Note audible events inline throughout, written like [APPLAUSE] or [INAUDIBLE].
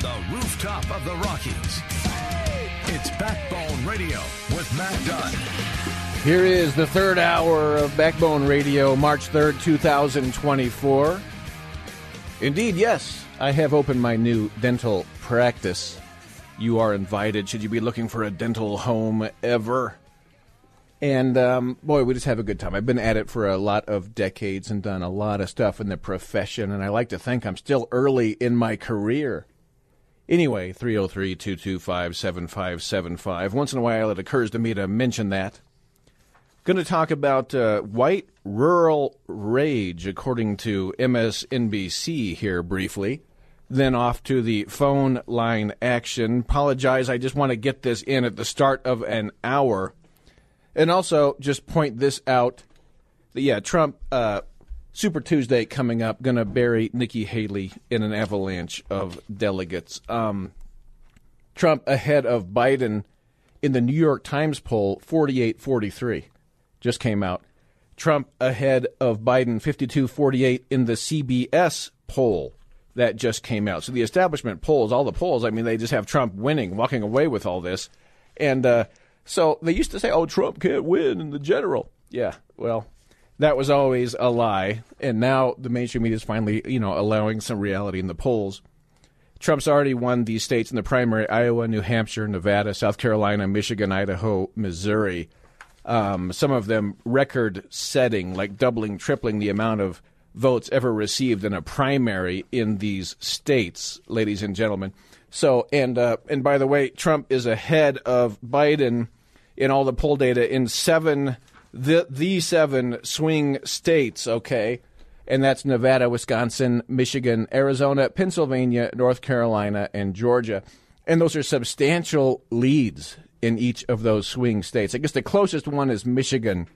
the rooftop of the Rockies, it's Backbone Radio with Matt Dunn. Here is the third hour of Backbone Radio, March 3rd, 2024. Indeed, yes, I have opened my new dental practice. You are invited should you be looking for a dental home ever. And um, boy, we just have a good time. I've been at it for a lot of decades and done a lot of stuff in the profession, and I like to think I'm still early in my career. Anyway, 303 225 7575. Once in a while, it occurs to me to mention that. Going to talk about uh, white rural rage, according to MSNBC here briefly. Then off to the phone line action. Apologize, I just want to get this in at the start of an hour. And also, just point this out. That, yeah, Trump, uh, Super Tuesday coming up, going to bury Nikki Haley in an avalanche of delegates. Um, Trump ahead of Biden in the New York Times poll, 48 43, just came out. Trump ahead of Biden, 52 48 in the CBS poll that just came out. So the establishment polls, all the polls, I mean, they just have Trump winning, walking away with all this. And uh, so they used to say, oh, Trump can't win in the general. Yeah, well, that was always a lie. And now the mainstream media is finally, you know, allowing some reality in the polls. Trump's already won these states in the primary Iowa, New Hampshire, Nevada, South Carolina, Michigan, Idaho, Missouri. Um, some of them record setting, like doubling, tripling the amount of votes ever received in a primary in these states, ladies and gentlemen. So, and uh, and by the way, Trump is ahead of Biden in all the poll data in seven the the seven swing states. Okay, and that's Nevada, Wisconsin, Michigan, Arizona, Pennsylvania, North Carolina, and Georgia. And those are substantial leads in each of those swing states. I guess the closest one is Michigan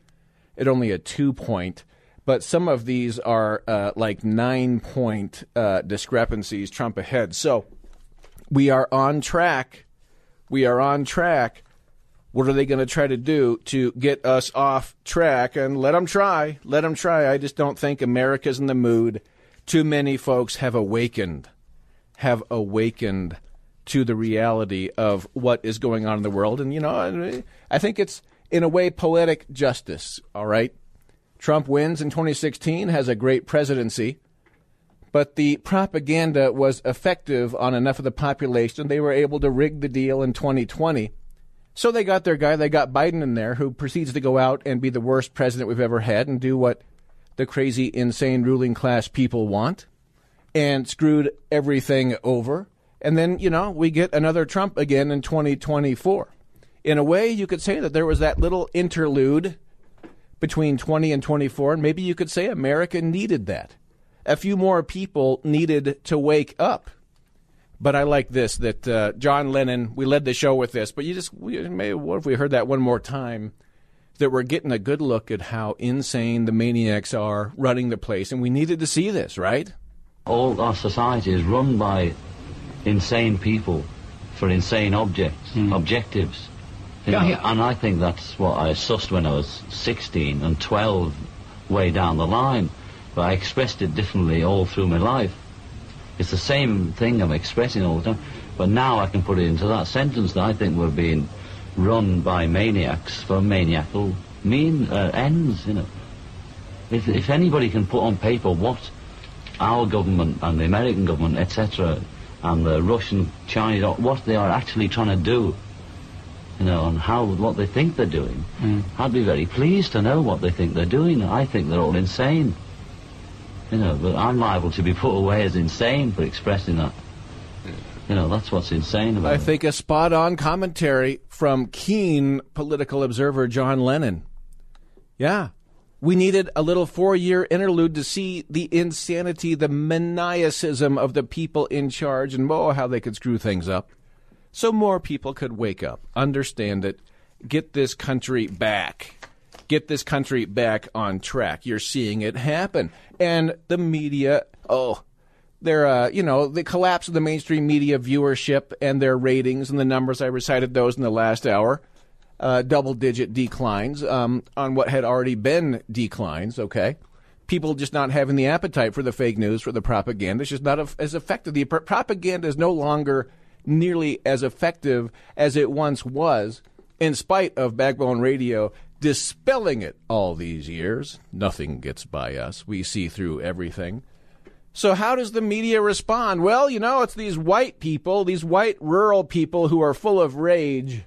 at only a two point, but some of these are uh, like nine point uh, discrepancies, Trump ahead. So we are on track. We are on track. What are they going to try to do to get us off track? And let them try. Let them try. I just don't think America's in the mood. Too many folks have awakened, have awakened to the reality of what is going on in the world. And, you know, I think it's, in a way, poetic justice, all right? Trump wins in 2016, has a great presidency, but the propaganda was effective on enough of the population. They were able to rig the deal in 2020. So they got their guy, they got Biden in there, who proceeds to go out and be the worst president we've ever had and do what the crazy, insane ruling class people want and screwed everything over. And then, you know, we get another Trump again in 2024. In a way, you could say that there was that little interlude between 20 and 24, and maybe you could say America needed that. A few more people needed to wake up. But I like this that uh, John Lennon, we led the show with this, but you just, we, maybe, what if we heard that one more time? That we're getting a good look at how insane the maniacs are running the place, and we needed to see this, right? All our society is run by insane people for insane objects, mm. objectives. You know, yeah, yeah. And I think that's what I sussed when I was 16 and 12 way down the line. But I expressed it differently all through my life. It's the same thing I'm expressing all the time. But now I can put it into that sentence that I think we're being run by maniacs for maniacal mean uh, ends, you know. If, if anybody can put on paper what our government and the American government, etc., and the Russian, Chinese, what they are actually trying to do, you know, and how what they think they're doing. Mm. I'd be very pleased to know what they think they're doing. I think they're all insane. You know, but I'm liable to be put away as insane for expressing that. You know, that's what's insane about I it. I think a spot on commentary from keen political observer John Lennon. Yeah. We needed a little four year interlude to see the insanity, the maniacism of the people in charge, and oh, how they could screw things up. So more people could wake up, understand it, get this country back. Get this country back on track. You're seeing it happen. And the media, oh, they're, uh, you know, the collapse of the mainstream media viewership and their ratings and the numbers. I recited those in the last hour uh, double digit declines um, on what had already been declines, okay? People just not having the appetite for the fake news, for the propaganda. It's just not as effective. The propaganda is no longer nearly as effective as it once was, in spite of Backbone Radio dispelling it all these years. Nothing gets by us. We see through everything. So, how does the media respond? Well, you know, it's these white people, these white rural people who are full of rage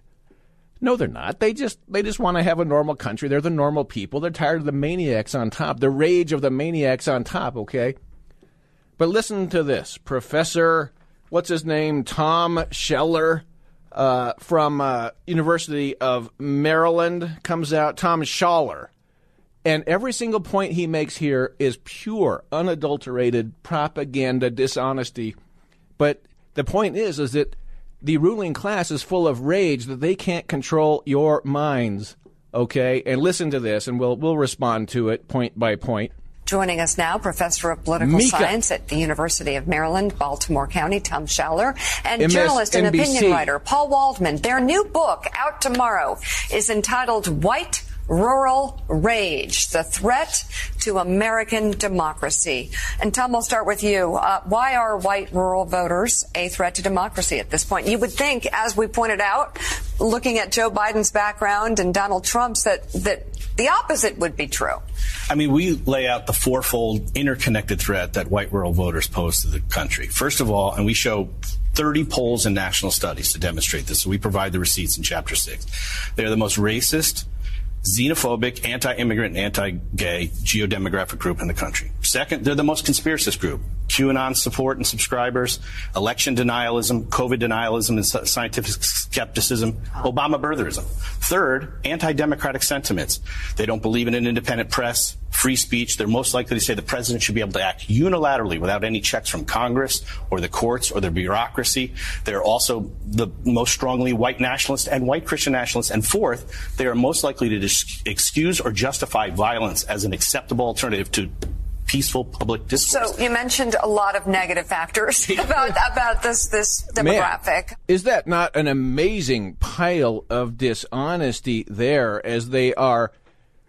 no, they're not. They just they just want to have a normal country. They're the normal people. They're tired of the maniacs on top, the rage of the maniacs on top. Okay, but listen to this, Professor. What's his name? Tom Schaller uh, from uh, University of Maryland comes out. Tom Schaller, and every single point he makes here is pure, unadulterated propaganda, dishonesty. But the point is, is that the ruling class is full of rage that they can't control your minds. Okay, and listen to this, and we'll we'll respond to it point by point. Joining us now, professor of political Mika. science at the University of Maryland, Baltimore County, Tom Schaller, and MSNBC. journalist and opinion writer Paul Waldman. Their new book out tomorrow is entitled White Rural Rage, the threat to American democracy. And Tom, I'll start with you. Uh, why are white rural voters a threat to democracy at this point? You would think, as we pointed out, looking at Joe Biden's background and Donald Trump's, that, that the opposite would be true. I mean, we lay out the fourfold interconnected threat that white rural voters pose to the country. First of all, and we show 30 polls and national studies to demonstrate this. So we provide the receipts in chapter six. They are the most racist, xenophobic, anti-immigrant, and anti-gay geodemographic group in the country. Second, they're the most conspiracist group. QAnon support and subscribers, election denialism, COVID denialism and scientific skepticism, Obama birtherism. Third, anti-democratic sentiments. They don't believe in an independent press, free speech. They're most likely to say the president should be able to act unilaterally without any checks from Congress or the courts or the bureaucracy. They're also the most strongly white nationalist and white Christian nationalists. And fourth, they are most likely to dis- excuse or justify violence as an acceptable alternative to peaceful public discourse. So you mentioned a lot of negative factors [LAUGHS] about about this this demographic. Man, is that not an amazing pile of dishonesty there as they are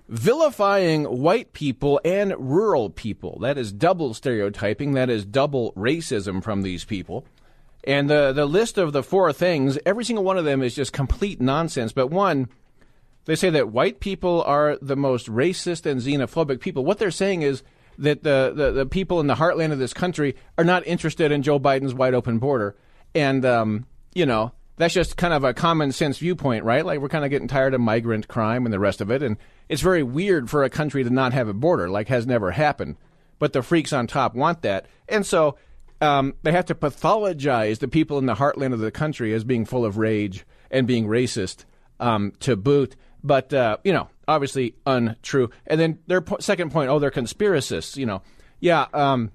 vilifying white people and rural people? That is double stereotyping, that is double racism from these people. And the the list of the four things, every single one of them is just complete nonsense, but one they say that white people are the most racist and xenophobic people. What they're saying is that the, the, the, people in the heartland of this country are not interested in Joe Biden's wide open border. And, um, you know, that's just kind of a common sense viewpoint, right? Like we're kind of getting tired of migrant crime and the rest of it. And it's very weird for a country to not have a border, like has never happened. But the freaks on top want that. And so um, they have to pathologize the people in the heartland of the country as being full of rage and being racist um, to boot. But, uh, you know, obviously untrue. And then their po- second point, oh, they're conspiracists. You know, yeah, um,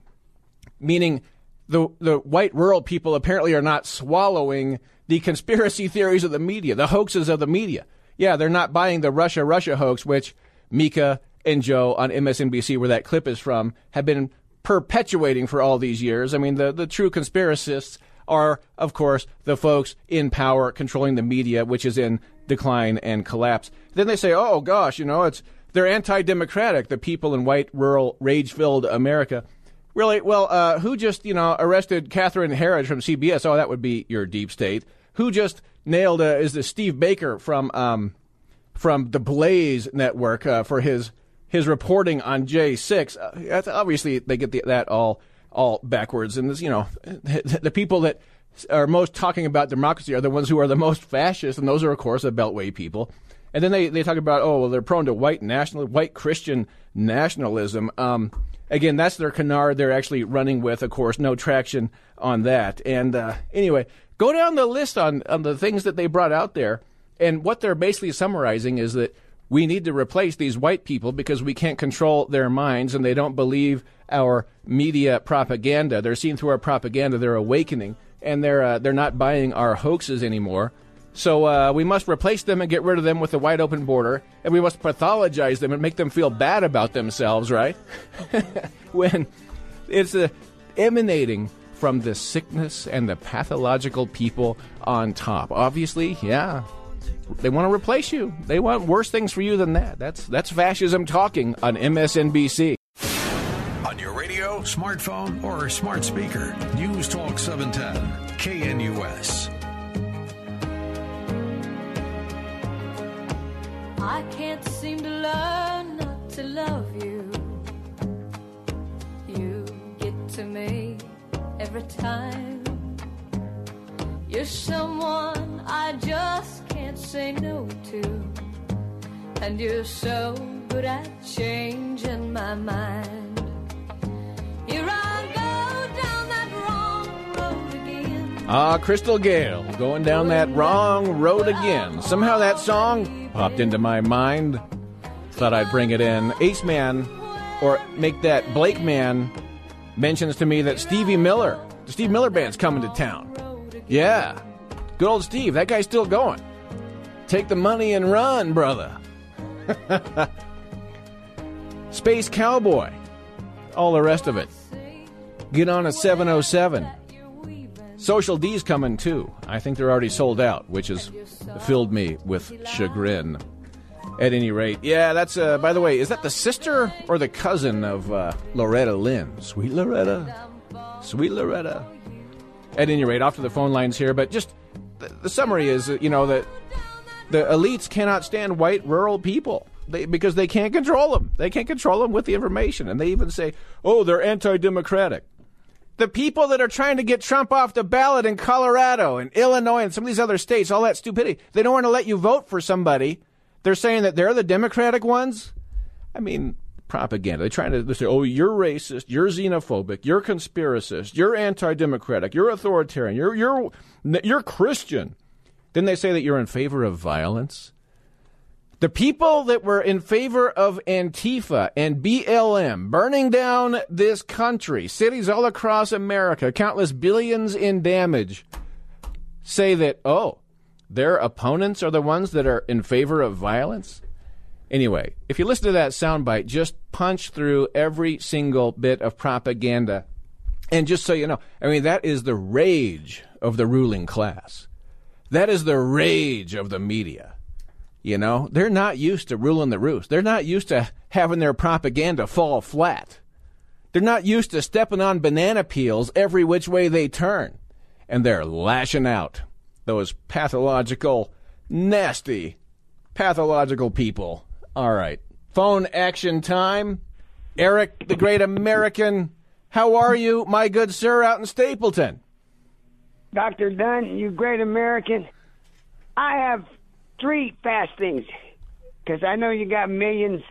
meaning the the white rural people apparently are not swallowing the conspiracy [LAUGHS] theories of the media, the hoaxes of the media. Yeah, they're not buying the Russia Russia hoax, which Mika and Joe on MSNBC, where that clip is from, have been perpetuating for all these years. I mean, the the true conspiracists are, of course, the folks in power controlling the media, which is in decline and collapse. Then they say, oh gosh, you know, it's they're anti-democratic, the people in white, rural, rage-filled America. Really? Well, uh, who just you know arrested Catherine Herridge from CBS? Oh, that would be your deep state. Who just nailed? Uh, is the Steve Baker from um, from the Blaze Network uh, for his his reporting on J six? Uh, obviously, they get the, that all all backwards. And this, you know, [LAUGHS] the people that are most talking about democracy are the ones who are the most fascist, and those are, of course, the Beltway people. And then they, they talk about, oh, well, they're prone to white national, white Christian nationalism. Um, again, that's their canard they're actually running with, of course, no traction on that. And uh, anyway, go down the list on, on the things that they brought out there. And what they're basically summarizing is that We need to replace these white people because we can't control their minds and they don't believe our media propaganda. They're seeing through our propaganda. They're awakening and they're uh, they're not buying our hoaxes anymore. So uh, we must replace them and get rid of them with a wide open border, and we must pathologize them and make them feel bad about themselves, right? [LAUGHS] when it's uh, emanating from the sickness and the pathological people on top. Obviously, yeah, they want to replace you. They want worse things for you than that. That's that's fascism talking on MSNBC. On your radio, smartphone, or smart speaker, News Talk 710, KNUS. I can't seem to learn not to love you. You get to me every time. You're someone I just can't say no to. And you're so good at changing my mind. Here I go down that wrong road again. Ah, Crystal Gayle, going down that wrong road again. Somehow that song popped into my mind. Thought I'd bring it in. Ace Man, or make that Blake Man, mentions to me that Stevie Miller, the Steve Miller Band's coming to town. Yeah, good old Steve. That guy's still going. Take the money and run, brother. [LAUGHS] Space Cowboy, all the rest of it. Get on a 707. Social D's coming too. I think they're already sold out, which has filled me with chagrin. At any rate, yeah, that's, uh, by the way, is that the sister or the cousin of uh, Loretta Lynn? Sweet Loretta. Sweet Loretta. At any rate, off to the phone lines here, but just the, the summary is, you know, that the elites cannot stand white rural people. They, because they can't control them. They can't control them with the information. And they even say, oh, they're anti democratic. The people that are trying to get Trump off the ballot in Colorado and Illinois and some of these other states, all that stupidity, they don't want to let you vote for somebody. They're saying that they're the Democratic ones. I mean, propaganda. They're trying to they say, oh, you're racist, you're xenophobic, you're conspiracist, you're anti democratic, you're authoritarian, you're, you're, you're Christian. Then they say that you're in favor of violence. The people that were in favor of Antifa and BLM burning down this country, cities all across America, countless billions in damage, say that, oh, their opponents are the ones that are in favor of violence? Anyway, if you listen to that soundbite, just punch through every single bit of propaganda. And just so you know, I mean, that is the rage of the ruling class. That is the rage of the media. You know, they're not used to ruling the roost. They're not used to having their propaganda fall flat. They're not used to stepping on banana peels every which way they turn. And they're lashing out. Those pathological, nasty, pathological people. All right. Phone action time. Eric, the great American. How are you, my good sir, out in Stapleton? Dr. Dunn, you great American. I have three fast things because I know you got millions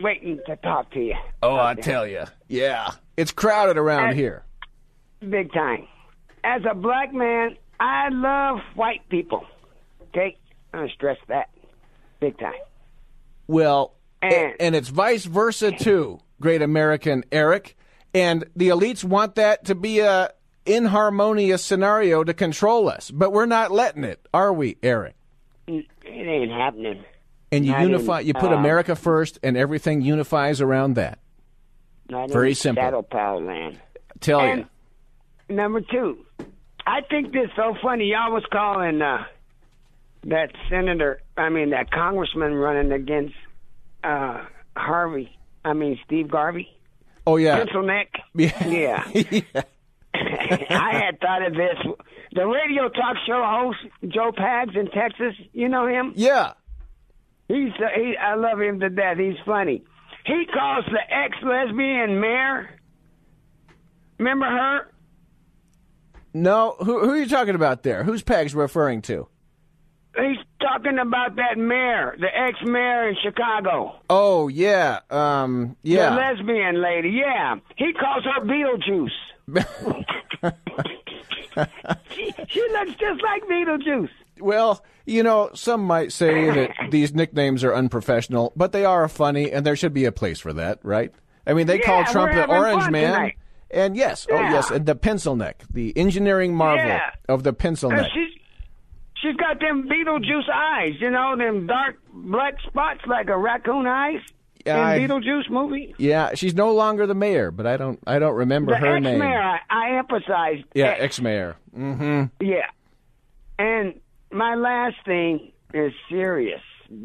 waiting to talk to you. Oh, I tell you. Yeah. It's crowded around As- here. Big time. As a black man, I love white people. Okay? I'm to stress that. Big time. Well, And- and it's vice versa too, great American Eric. And the elites want that to be a inharmonious scenario to control us, but we're not letting it, are we, Eric? It ain't happening. And you Not in, unify, you put uh, America first, and everything unifies around that. Very in simple. Shadow Pal land. Tell And you. number two, I think this so funny. Y'all was calling uh, that senator, I mean that congressman running against uh, Harvey. I mean Steve Garvey, Oh yeah, pencil neck. [LAUGHS] yeah. Yeah. [LAUGHS] Yeah. [LAUGHS] I had thought of this. The radio talk show host Joe Pags in Texas. You know him? yeah. He's uh, he, I love him to death. He's funny. He calls the ex-lesbian mayor. Remember her? No, who, who are you talking about there? Who's Pegs referring to? He's talking about that mayor, the ex-mayor in Chicago. Oh yeah, um, yeah. The lesbian lady. Yeah. He calls her Beetlejuice. she, [LAUGHS] she looks just like Beetlejuice. Well, you know, some might say that [LAUGHS] these nicknames are unprofessional, but they are funny, and there should be a place for that, right? I mean, they Yeah, call Trump the Orange Man, tonight. And yes, oh yes, and the pencil neck, the engineering marvel Yeah. of the pencil neck. she's she's got them Beetlejuice eyes, you know, them dark black spots like a raccoon eyes Yeah, I- in Beetlejuice movie. Yeah, she's no longer the mayor, but I don't, I don't remember The her name. ex-mayor, I, I emphasized. Yeah, ex. ex-mayor. Mm-hmm. Yeah. And my last thing is serious,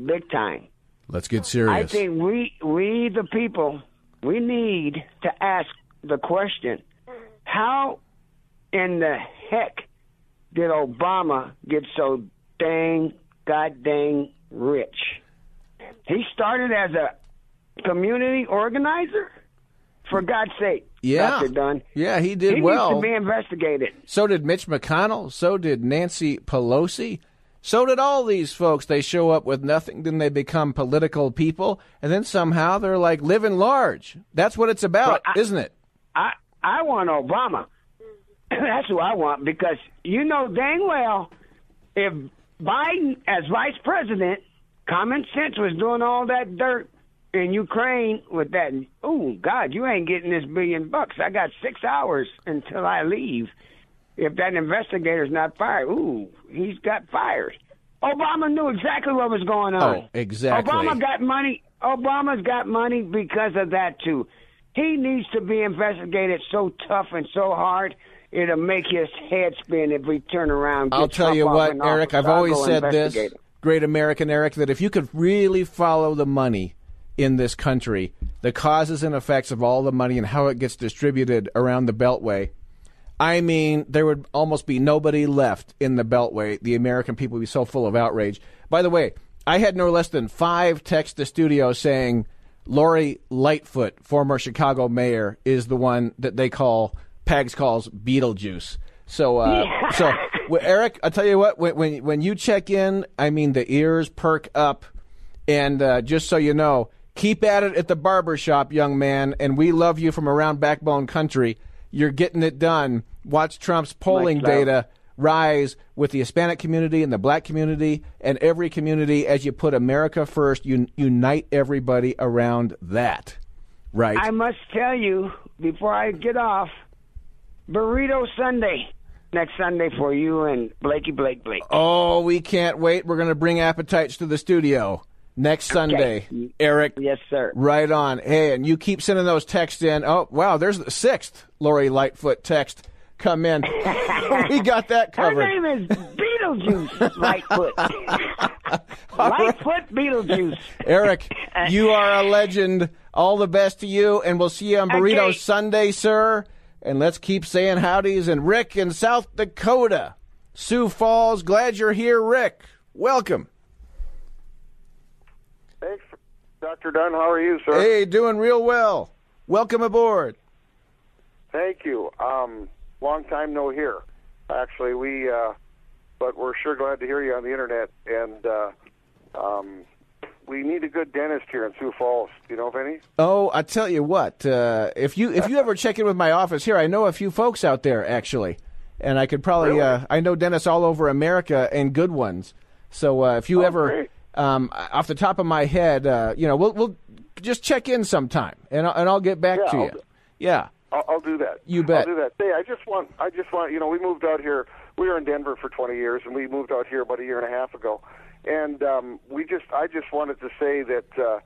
big time. Let's get serious. I think we we the people we need to ask the question: How in the heck did Obama get so dang god dang rich? He started as a community organizer. For God's sake, Yeah. Dr. Dunn. Yeah, he did he well. needs to be investigated. So did Mitch McConnell. So did Nancy Pelosi. So did all these folks. They show up with nothing, then they become political people, and then somehow they're like living large. That's what it's about, I- isn't it? I I want Obama. [CLEARS THROAT] That's who I want because you know dang well if Biden as vice president, common sense was doing all that dirt in Ukraine with that. Oh God, you ain't getting this billion bucks. I got six hours until I leave. If that investigator's not fired, ooh, he's got fired. Obama knew exactly what was going on. Oh, exactly. Obama got money. Obama's got money because of that too. He needs to be investigated so tough and so hard it'll make his head spin if we turn around. I'll tell you what, Eric. I've always said this, great American Eric, that if you could really follow the money in this country, the causes and effects of all the money and how it gets distributed around the Beltway, I mean, there would almost be nobody left in the Beltway. The American people would be so full of outrage. By the way, I had no less than five texts to studio saying Lori Lightfoot, former Chicago mayor, is the one that they call Pags calls Beetlejuice. So, uh, so well, Eric, I'll tell you what. When, when when you check in, I mean the ears perk up, and uh, just so you know, keep at it at the barber shop, young man. And we love you from around Backbone Country. You're getting it done. Watch Trump's polling data rise with the Hispanic community and the black community and every community as you put America first. You unite everybody around that, right? I must tell you before I get off, Burrito Sunday next Sunday for you and Blakey Blake Blake. Oh, we can't wait. We're going to bring appetites to the studio next Sunday. Eric. Yes, sir. Right on. Hey, and you keep sending those texts in. Oh, wow, there's the sixth Lori Lightfoot text come in. [LAUGHS] we got that covered. Her covered. name is Beetlejuice Lightfoot. Lightfoot [LAUGHS] Beetlejuice. Eric, you are a legend. All the best to you, and we'll see you on Burrito Okay. Sunday, sir. And let's keep saying howdies. And Rick in South Dakota, Sioux Falls, glad you're here, Rick. Welcome. Thanks, Dr. Dunn. How are you, sir? Hey, doing real well. Welcome aboard. Thank you. Um, long time no hear. Actually, we, uh, but we're sure glad to hear you on the internet. And uh, um, we need a good dentist here in Sioux Falls. Do you know of any? Oh, I tell you what, uh, if you if you ever check in with my office here, I know a few folks out there actually, and I could probably uh, I know dentists all over America and good ones. So uh, if you Oh, ever, um, off the top of my head, uh, you know, we'll we'll just check in sometime, and I'll, and I'll get back Yeah, to I'll you. Yeah. I'll, do that. You bet. I'll do that. Hey, I just want, I just want, you know, we moved out here. We were in Denver for 20 years, and we moved out here about a year and a half ago. And um, we just, I just wanted to say that, uh,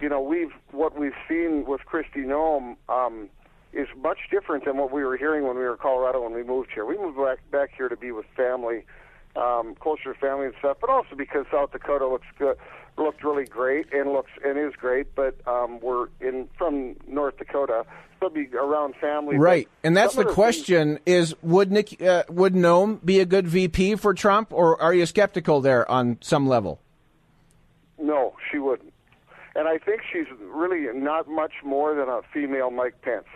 you know, we've what we've seen with Kristi Noem um, is much different than what we were hearing when we were in Colorado when we moved here. We moved back back here to be with family, um, closer to family and stuff, but also because South Dakota looks good, looked really great and looks and is great. But um, we're in from North Dakota, so be around family. Right, and that's the of things- question: is would Nick uh, would Noem be a good VP for Trump, or are you skeptical there on some level? No, she wouldn't. And I think she's really not much more than a female Mike Pence.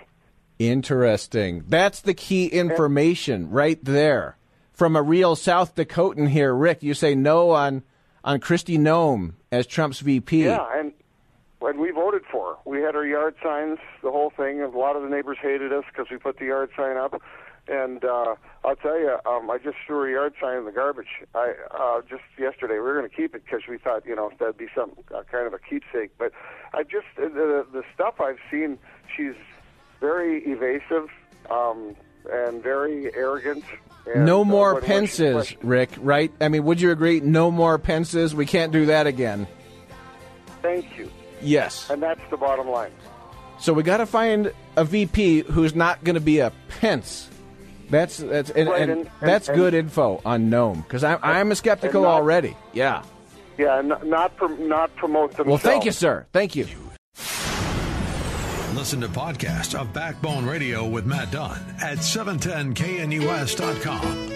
Interesting. That's the key information right there. From a real South Dakotan here, Rick, you say no on on Kristi Noem as Trump's VP. Yeah, and and we voted for. We had our yard signs, the whole thing. A lot of the neighbors hated us because we put the yard sign up. And uh, I'll tell you, um, I just threw a yard sign in the garbage. I uh, just yesterday we were going to keep it because we thought, you know, that'd be some uh, kind of a keepsake. But I just the the stuff I've seen, she's very evasive um, and very arrogant. And, no uh, more pences, Rick, right? I mean, would you agree? No more pences. We can't do that again. Thank you. Yes. And that's the bottom line. So we got to find a VP who's not going to be a Pence. That's that's and, Right, and and- that's and- good info on Noem because I'm I'm a skeptical not- already. Yeah. Yeah, not not promote themselves. Well, thank you, sir. Thank you. Listen to podcasts of Backbone Radio with Matt Dunn at 710knus.com.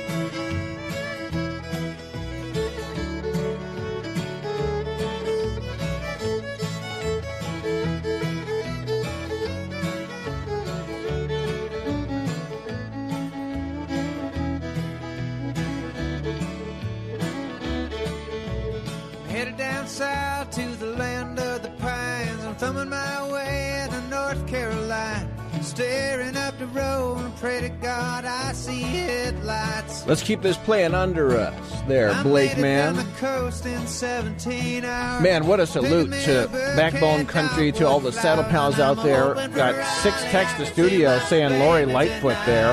Staring up the road and pray to God I see headlights. Let's keep this playing under us, there, Blake man. the coast in 17 hours. Man, what a salute to Backbone Country, to all the saddle pals out there. Got six texts to studio saying Lori Lightfoot there.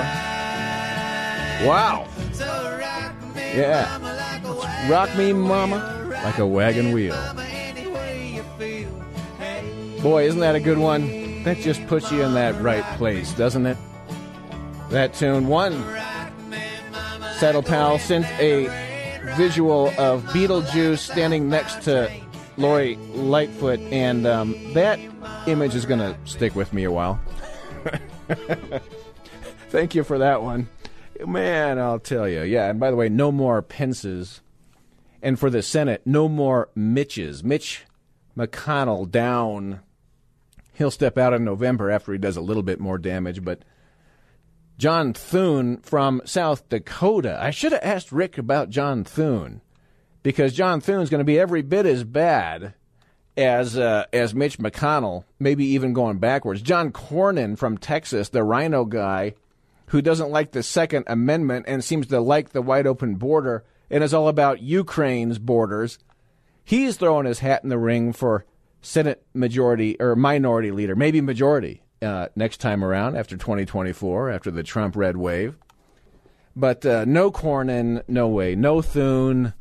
Wow. Yeah. Rock me, mama, like a wagon wheel. Boy, isn't that a good one? That just puts you in that right place, doesn't it? That tune. One saddle pal sent a visual of Beetlejuice standing next to Lori Lightfoot, and um, that image is going to stick with me a while. [LAUGHS] Thank you for that one. Man, I'll tell you. Yeah, and by the way, no more Pences. And for the Senate, no more Mitches. Mitch McConnell down. He'll step out in November after he does a little bit more damage, but John Thune from South Dakota. I should have asked Rick about John Thune because John Thune's going to be every bit as bad as uh, as Mitch McConnell, maybe even going backwards. John Cornyn from Texas, the RINO guy, who doesn't like the Second Amendment and seems to like the wide open border and is all about Ukraine's borders. He's throwing his hat in the ring for Senate majority or minority leader, maybe majority uh, next time around after 2024, after the Trump red wave. But uh, no Cornyn, no way, no Thune.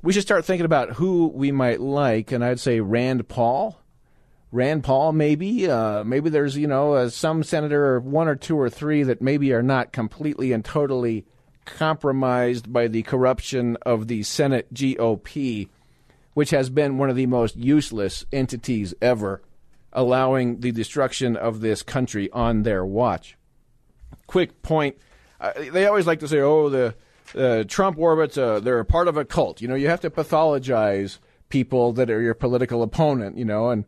We should start thinking about who we might like, and I'd say Rand Paul. Rand Paul, maybe. Uh, maybe there's, you know, uh, some senator, or one or two or three that maybe are not completely and totally compromised by the corruption of the Senate GOP, which has been one of the most useless entities ever, allowing the destruction of this country on their watch. Quick point. Uh, they always like to say, oh, the uh, Trump orbits, uh, part of a cult. You know, you have to pathologize people that are your political opponent, you know, and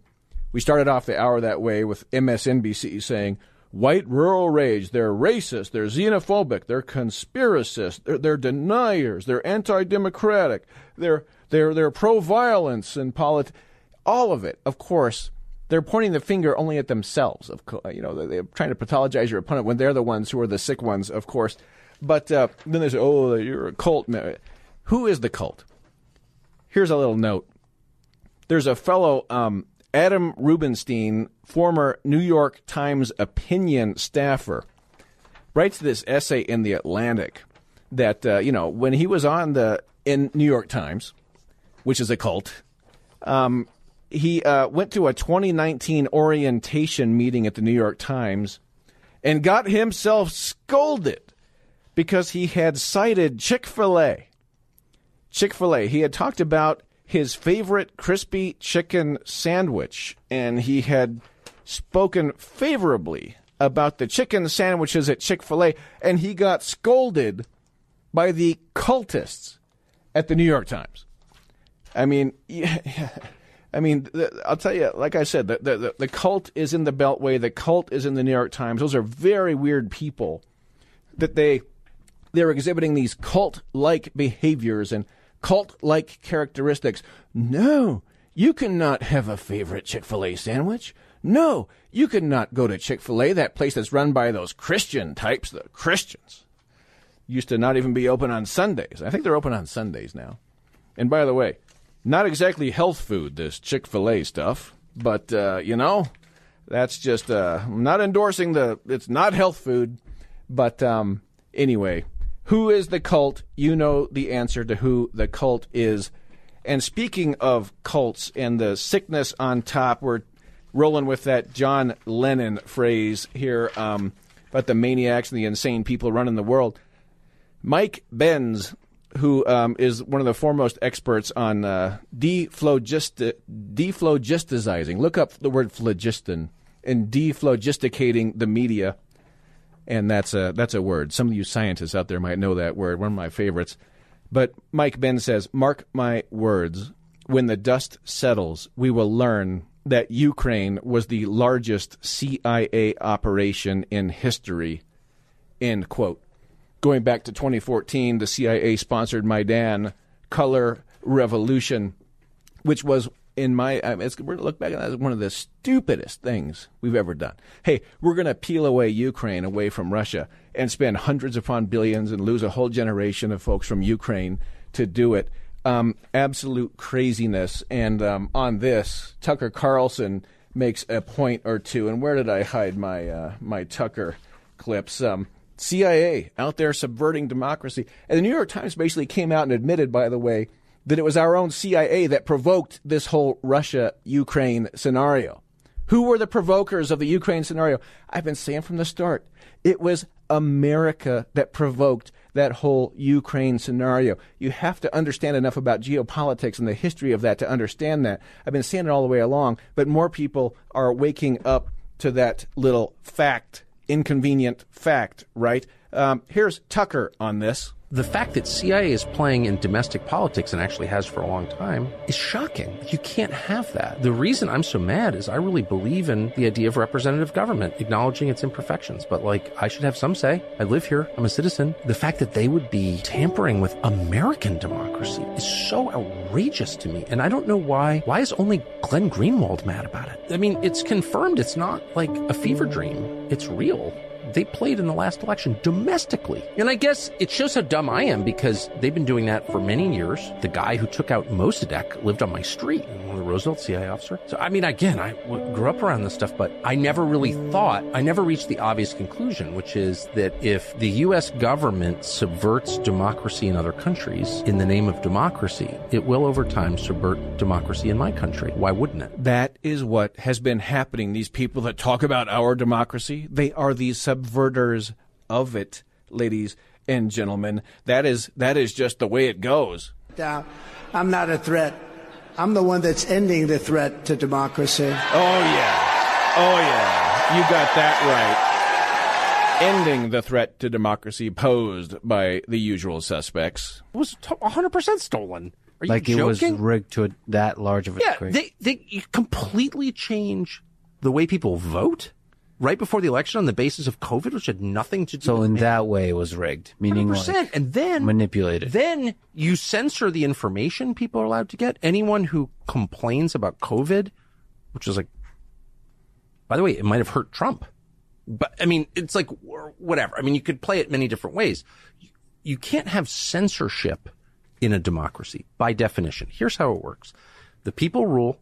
we started off the hour that way with MSNBC saying, white rural rage, they're racist, they're xenophobic, they're conspiracists, they're, they're deniers, they're anti-democratic, they're, they're, they're pro-violence and all of it, of course, they're pointing the finger only at themselves. Of co- you know, they're trying to pathologize your opponent when they're the ones who are the sick ones, of course. But uh, then they say, "Oh, you're a cult." Who is the cult? Here's a little note. There's a fellow, um, Adam Rubenstein, former New York Times opinion staffer, writes this essay in the Atlantic that uh, you know when he was on the in New York Times, which is a cult. Um, he uh, went to a 2019 orientation meeting at the New York Times and got himself scolded because he had cited Chick fil A. Chick fil A. He had talked about his favorite crispy chicken sandwich, and he had spoken favorably about the chicken sandwiches at Chick fil A, and he got scolded by the cultists at the New York Times. I mean, yeah, I mean, I'll tell you, like I said, the, the the cult is in the Beltway. The cult is in the New York Times. Those are very weird people. That they they're exhibiting these cult-like behaviors and cult-like characteristics. No, you cannot have a favorite Chick fil A sandwich. No, you cannot go to Chick fil A, that place that's run by those Christian types, the Christians. Used to not even be open on Sundays. I think they're open on Sundays now. And by the way, not exactly health food, this Chick fil A stuff, but, uh, you know, that's just, uh, not endorsing the, it's not health food, but um, anyway, who is the cult? You know the answer to who the cult is. And speaking of cults and the sickness on top, we're rolling with that John Lennon phrase here um, about the maniacs and the insane people running the world. Mike Benz, who um, is one of the foremost experts on uh, deflogist- deflogistizing, look up the word phlogiston and deflogisticating the media. And that's a, that's a word. Some of you scientists out there might know that word, one of my favorites. But Mike Benz says, Mark my words, when the dust settles, we will learn that Ukraine was the largest CIA operation in history. End quote. Going back to 2014, the CIA sponsored Maidan Color Revolution, which was in my I mean, we're look back at that as one of the stupidest things we've ever done. Hey, we're going to peel away Ukraine away from Russia and spend hundreds upon billions and lose a whole generation of folks from Ukraine to do it. Um, absolute craziness. And um, on this, Tucker Carlson makes a point or two. And where did I hide my uh, my Tucker clips? Um, CIA out there subverting democracy. And the New York Times basically came out and admitted, by the way, that it was our own CIA that provoked this whole Russia Ukraine scenario. Who were the provokers of the Ukraine scenario? I've been saying from the start, it was America that provoked that whole Ukraine scenario. You have to understand enough about geopolitics and the history of that to understand that. I've been saying it all the way along, but more people are waking up to that little fact, inconvenient fact, right? Um, here's Tucker on this the fact that CIA is playing in domestic politics and actually has for a long time is shocking. You can't have that. The reason I'm so mad is I really believe in the idea of representative government, acknowledging its imperfections. But like, I should have some say. I live here. I'm a citizen. The fact that they would be tampering with American democracy is so outrageous to me. And I don't know why. Why is only Glenn Greenwald mad about it? I mean, it's confirmed. It's not like a fever dream. It's real they played in the last election domestically. And I guess it shows how dumb I am because they've been doing that for many years. The guy who took out Mossadegh lived on my street, one of the Roosevelt CIA officer. So, I mean, again, I grew up around this stuff, but I never really thought, I never reached the obvious conclusion, which is that if the U.S. government subverts democracy in other countries in the name of democracy, it will over time subvert democracy in my country. Why wouldn't it? That is what has been happening. These people that talk about our democracy, they are these sub subverters of it, ladies and gentlemen. That is that is just the way it goes. Now, I'm not a threat. I'm the one that's ending the threat to democracy. Oh yeah. Oh yeah. You got that right. Ending the threat to democracy posed by the usual suspects it was 100% stolen. Are like it was rigged to a, that large of a yeah, degree. They, they completely change the way people vote right before the election on the basis of COVID, which had nothing to do. So in that way, it was rigged, meaning 100%. like and then manipulated. Then you censor the information people are allowed to get. Anyone who complains about COVID, which is like, by the way, it might have hurt Trump, but I mean, it's like whatever. I mean, you could play it many different ways. You can't have censorship in a democracy by definition. Here's how it works: the people rule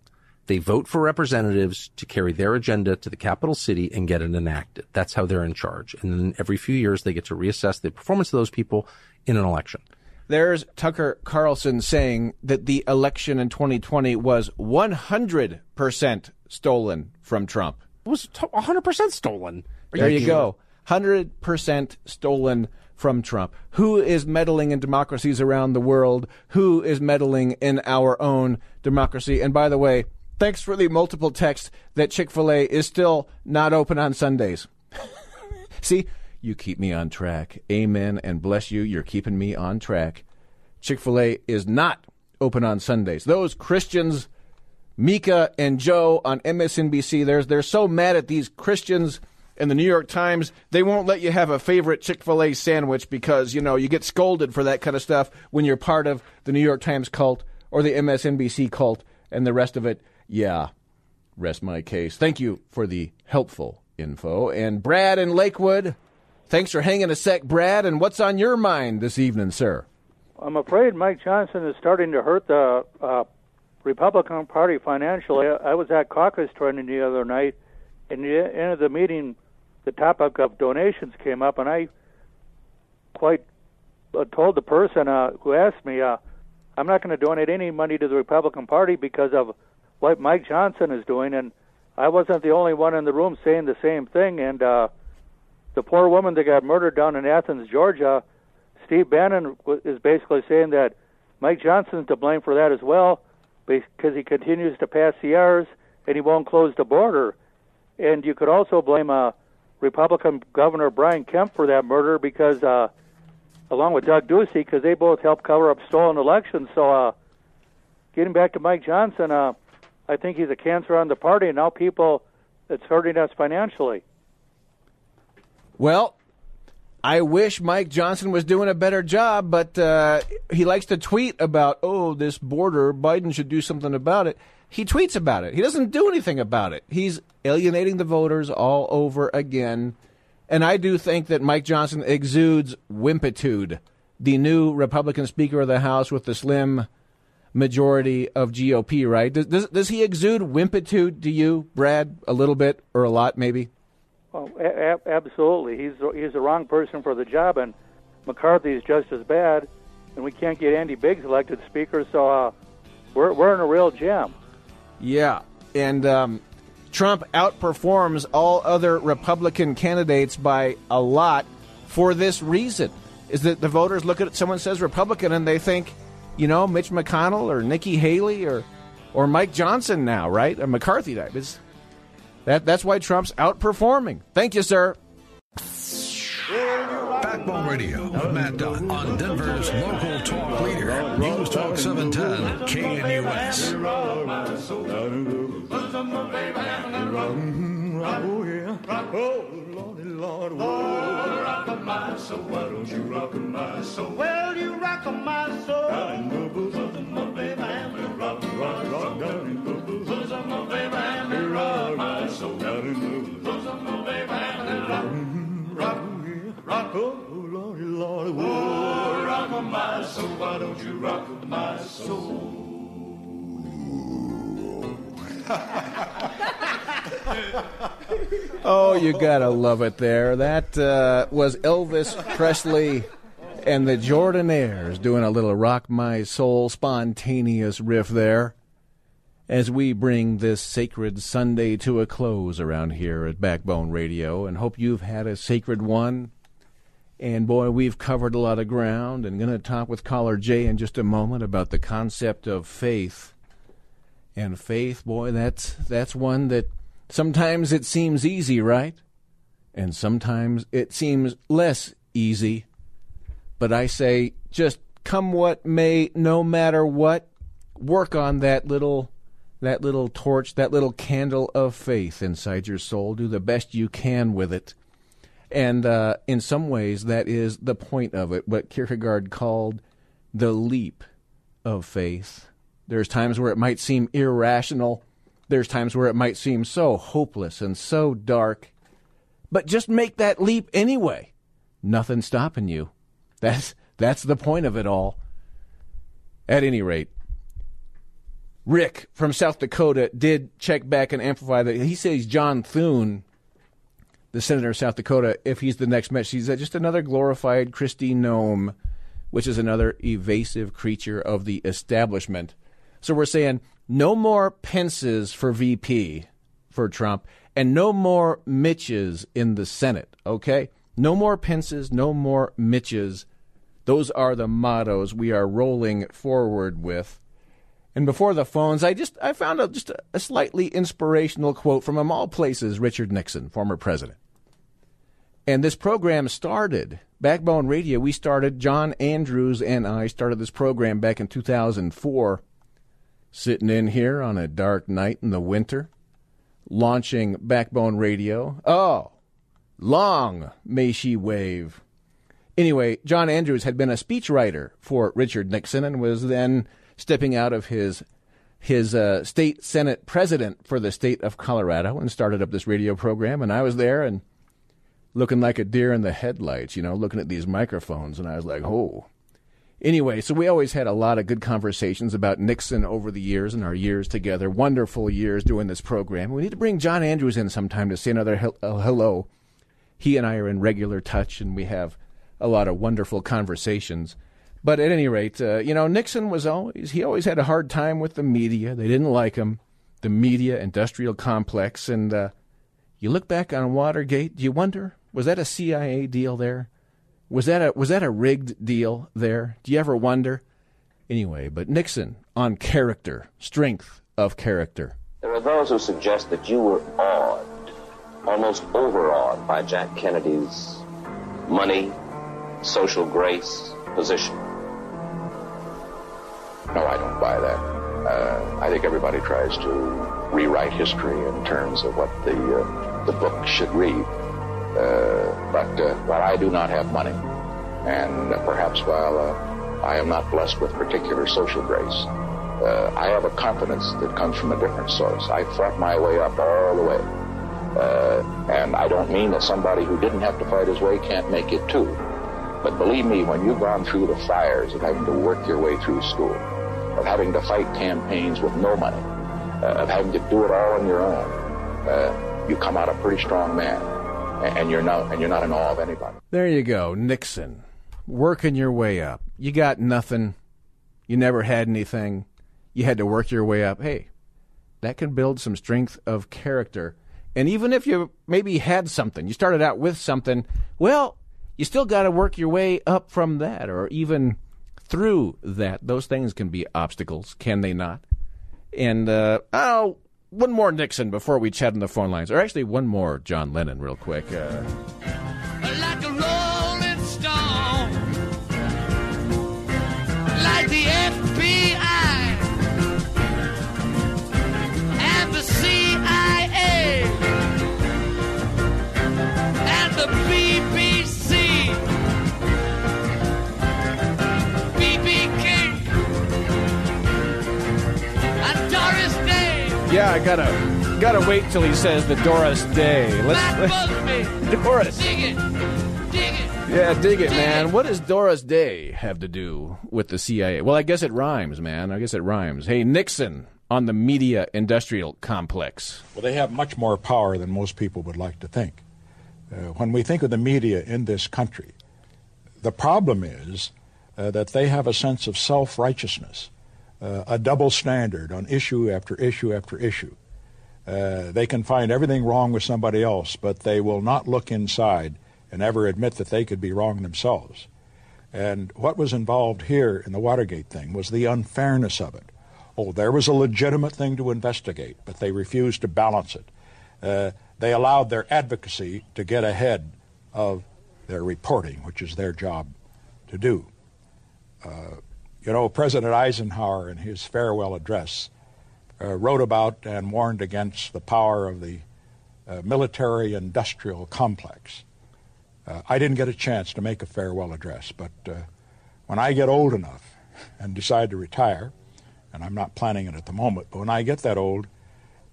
they vote for representatives to carry their agenda to the capital city and get it enacted. That's how they're in charge. And then every few years, they get to reassess the performance of those people in an election. There's Tucker Carlson saying that the election in 2020 was 100% stolen from Trump. It was 100% stolen. There you go. 100% stolen from Trump. Who is meddling in democracies around the world? Who is meddling in our own democracy? And by the way, Thanks for the multiple text that Chick fil A is still not open on Sundays. [LAUGHS] See, you keep me on track. Amen and bless you. You're keeping me on track. Chick fil A is not open on Sundays. Those Christians, Mika and Joe on MSNBC, they're, they're so mad at these Christians in the New York Times, they won't let you have a favorite Chick fil A sandwich because, you know, you get scolded for that kind of stuff when you're part of the New York Times cult or the MSNBC cult and the rest of it, yeah, rest my case. Thank you for the helpful info. And Brad in Lakewood, thanks for hanging a sec, Brad. And what's on your mind this evening, sir? I'm afraid Mike Johnson is starting to hurt the uh, Republican Party financially. I, was at caucus training the other night, and the end of the meeting, the topic of donations came up, and I quite uh, told the person uh, who asked me, uh, I'm not going to donate any money to the Republican Party because of what Mike Johnson is doing, and I wasn't the only one in the room saying the same thing. And uh, the poor woman that got murdered down in Athens, Georgia, Steve Bannon is basically saying that Mike Johnson's to blame for that as well because he continues to pass CRs and he won't close the border. And you could also blame uh, Republican Governor Brian Kemp for that murder because, uh, along with Doug Ducey, because they both helped cover up stolen elections. So, uh, getting back to Mike Johnson, uh, I think he's a cancer on the party, and now people, it's hurting us financially. Well, I wish Mike Johnson was doing a better job, but uh, he likes to tweet about, oh, this border, Biden should do something about it. He tweets about it. He doesn't do anything about it. He's alienating the voters all over again. And I do think that Mike Johnson exudes wimpitude. The new Republican Speaker of the House with the slim majority of GOP, right? Does, does, does he exude wimpitude to you, Brad, a little bit or a lot, maybe? Oh, a- absolutely. He's he's the wrong person for the job, and McCarthy is just as bad. And we can't get Andy Biggs elected speaker, so uh, we're we're in a real jam. Yeah, and um, Trump outperforms all other Republican candidates by a lot for this reason: is that the voters look at someone says Republican and they think, you know, Mitch McConnell or Nikki Haley or or Mike Johnson now, right? A McCarthy type. It's, that, that's why Trump's outperforming. Thank you, sir. Backbone Radio with Matt Dunn on Denver's local talk leader, News Talk 710 KNUS. Mm-hmm. Oh, yeah. Oh, Lordy, Lord. Oh, rock my soul. Why don't you rock my soul? Well, you rock my soul. Down in the bosom of my baby. And rock, rock, rock. Down in the bosom of my baby. And rock my soul. Down in the bosom of my baby. And rock, rock. Rock, oh, Lordy, Lord. Oh, rock my soul. Why don't you rock my soul? [LAUGHS] Oh, you gotta love it there. That uh, was Elvis Presley and the Jordanaires doing a little Rock My Soul spontaneous riff there. As we bring this sacred Sunday to a close around here at Backbone Radio, and hope you've had a sacred one. And boy, we've covered a lot of ground, and going to talk with caller Jay in just a moment about the concept of faith. And faith, boy, that's that's one that Sometimes it seems easy, right? And sometimes it seems less easy. But I say, just come what may, no matter what, work on that little that little torch, that little candle of faith inside your soul. Do the best you can with it. And uh, in some ways, that is the point of it, what Kierkegaard called the leap of faith. There's times where it might seem irrational, there's times where it might seem so hopeless and so dark. But just make that leap anyway. Nothing stopping you. [LAUGHS] That's that's the point of it all. At any rate, Rick from South Dakota did check back and amplify that. He says John Thune, the senator of South Dakota, if he's the next match, he's uh, just another glorified Kristi Noem, which is another evasive creature of the establishment. So we're saying no more Pences for VP for Trump, and no more Mitches in the Senate, okay? No more Pences, no more Mitches. Those are the mottos we are rolling forward with. And before the phones, I just I found a, just a, a slightly inspirational quote from, of all places, Richard Nixon, former president. And this program started, Backbone Radio, we started, John Andrews and I started this program back in 2004 sitting in here on a dark night in the winter, launching Backbone Radio. Oh, long may she wave. Anyway, John Andrews had been a speechwriter for Richard Nixon and was then stepping out of his his uh, state senate president for the state of Colorado and started up this radio program. And I was there and looking like a deer in the headlights, you know, looking at these microphones. And I was like, oh. Anyway, so we always had a lot of good conversations about Nixon over the years and our years together. Wonderful years doing this program. We need to bring John Andrews in sometime to say another hel- uh, hello. He and I are in regular touch, and we have a lot of wonderful conversations. But at any rate, uh, you know, Nixon was always, he always had a hard time with the media. They didn't like him, the media industrial complex. And uh, you look back on Watergate, do you wonder, was that a CIA deal there? Was that a was that a rigged deal there? Do you ever wonder? Anyway, but Nixon on character, strength of character. There are those who suggest that you were awed, almost overawed by Jack Kennedy's money, social grace, position. No, I don't buy that. Uh, I think everybody tries to rewrite history in terms of what the uh, the book should read. Uh, but uh, while I do not have money, and uh, perhaps while uh, I am not blessed with particular social grace, I have a confidence that comes from a different source. I fought my way up all the way. And I don't mean that somebody who didn't have to fight his way can't make it too. But believe me, when you've gone through the fires of having to work your way through school, of having to fight campaigns with no money, uh, of having to do it all on your own, uh, you come out a pretty strong man, and you're not and you're not in awe of anybody. There you go, Nixon, working your way up. You got nothing. You never had anything. You had to work your way up. Hey, that can build some strength of character. And even if you maybe had something, you started out with something, well, you still got to work your way up from that or even through that. Those things can be obstacles, can they not? And, uh, oh, one more Nixon before we chat on the phone lines. Or actually, one more John Lennon, real quick. Uh, I gotta gotta wait till he says the Doris Day. Let's, [LAUGHS] Busby. Doris. Dig it, dig it. Yeah, dig it, man. What does Doris Day have to do with the CIA? Well, I guess it rhymes, man. I guess it rhymes. Hey, Nixon on the media industrial complex. Well, they have much more power than most people would like to think. Uh, when we think of the media in this country, the problem is uh, that they have a sense of self righteousness, uh, a double standard on issue after issue after issue. Uh, they can find everything wrong with somebody else, but they will not look inside and ever admit that they could be wrong themselves. And what was involved here in the Watergate thing was the unfairness of it. Oh, there was a legitimate thing to investigate, but they refused to balance it. Uh, they allowed their advocacy to get ahead of their reporting, which is their job to do. Uh, you know, President Eisenhower, in his farewell address, uh, wrote about and warned against the power of the uh, military industrial complex. Uh, I didn't get a chance to make a farewell address, but uh, when I get old enough and decide to retire, and I'm not planning it at the moment, but when I get that old,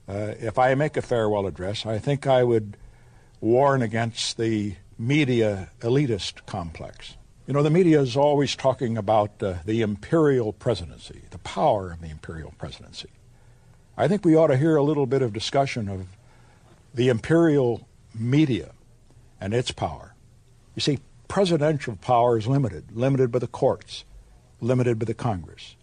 uh, if I make a farewell address, I think I would warn against the media elitist complex. You know, the media is always talking about uh, the imperial presidency, the power of the imperial presidency. I think we ought to hear a little bit of discussion of the imperial media and its power. You see, presidential power is limited, limited by the courts, limited by the Congress.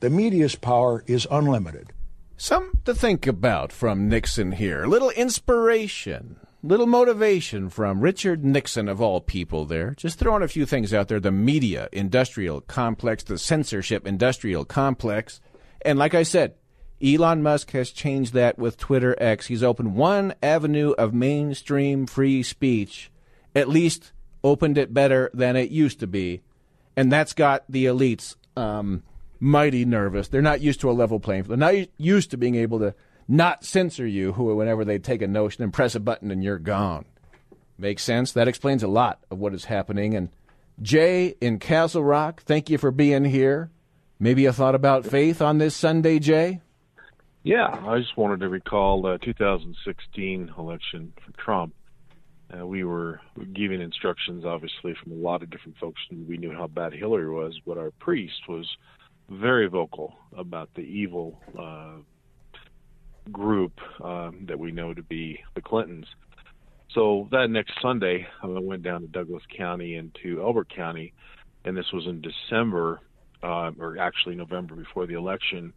The media's power is unlimited. Some to think about from Nixon here. A little inspiration, little motivation from Richard Nixon, of all people, there. Just throwing a few things out there. The media industrial complex, the censorship industrial complex. And like I said, Elon Musk has changed that with Twitter X. He's opened one avenue of mainstream free speech, at least opened it better than it used to be. And that's got the elites um, mighty nervous. They're not used to a level playing field. They're not used to being able to not censor you who, whenever they take a notion and press a button and you're gone. Makes sense? That explains a lot of what is happening. And Jay in Castle Rock, thank you for being here. Maybe a thought about faith on this Sunday, Jay? Yeah, I just wanted to recall the 2016 election for Trump. Uh, we were giving instructions, obviously, from a lot of different folks, and we knew how bad Hillary was, but our priest was very vocal about the evil uh, group um, that we know to be the Clintons. So that next Sunday, I went down to Douglas County and to Elbert County, and this was in December, uh, or actually November before the election,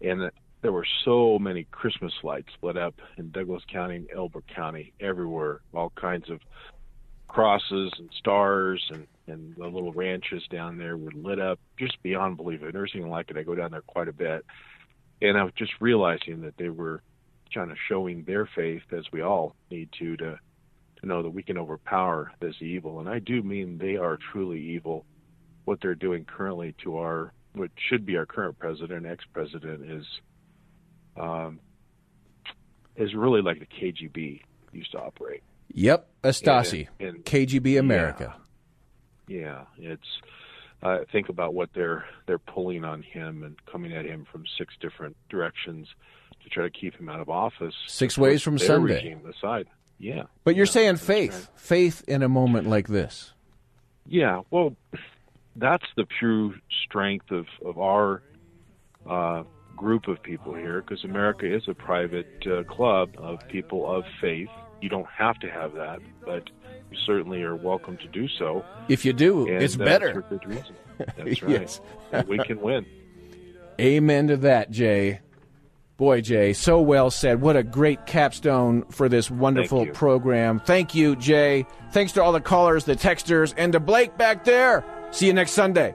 and there were so many Christmas lights lit up in Douglas County and Elbert County everywhere, all kinds of crosses and stars and and the little ranches down there were lit up just beyond belief. Never seen like it. I go down there quite a bit, and I was just realizing that they were kind of showing their faith, as we all need to, to to know that we can overpower this evil. And I do mean they are truly evil. What they're doing currently to our what should be our current president, ex-president, is um, is really like the KGB used to operate. Yep, a Stasi, And- and- KGB America. Yeah, it's. Uh, think about what they're they're pulling on him and coming at him from six different directions to try to keep him out of office. Six ways from Sunday. Regime aside. Yeah, But you're saying faith, faith in a moment like this. yeah. Well, that's the true strength of of our uh, group of people here, because America is a private uh, club of people of faith. You don't have to have that, but you certainly are welcome to do so. If you do, And it's that's better. for good reason. [LAUGHS] That's right. Yes. we can win. Amen to that, Jay. Boy, Jay, so well said. What a great capstone for this wonderful program. Thank you, Jay. Thanks to all the callers, the texters, and to Blake back there. See you next Sunday.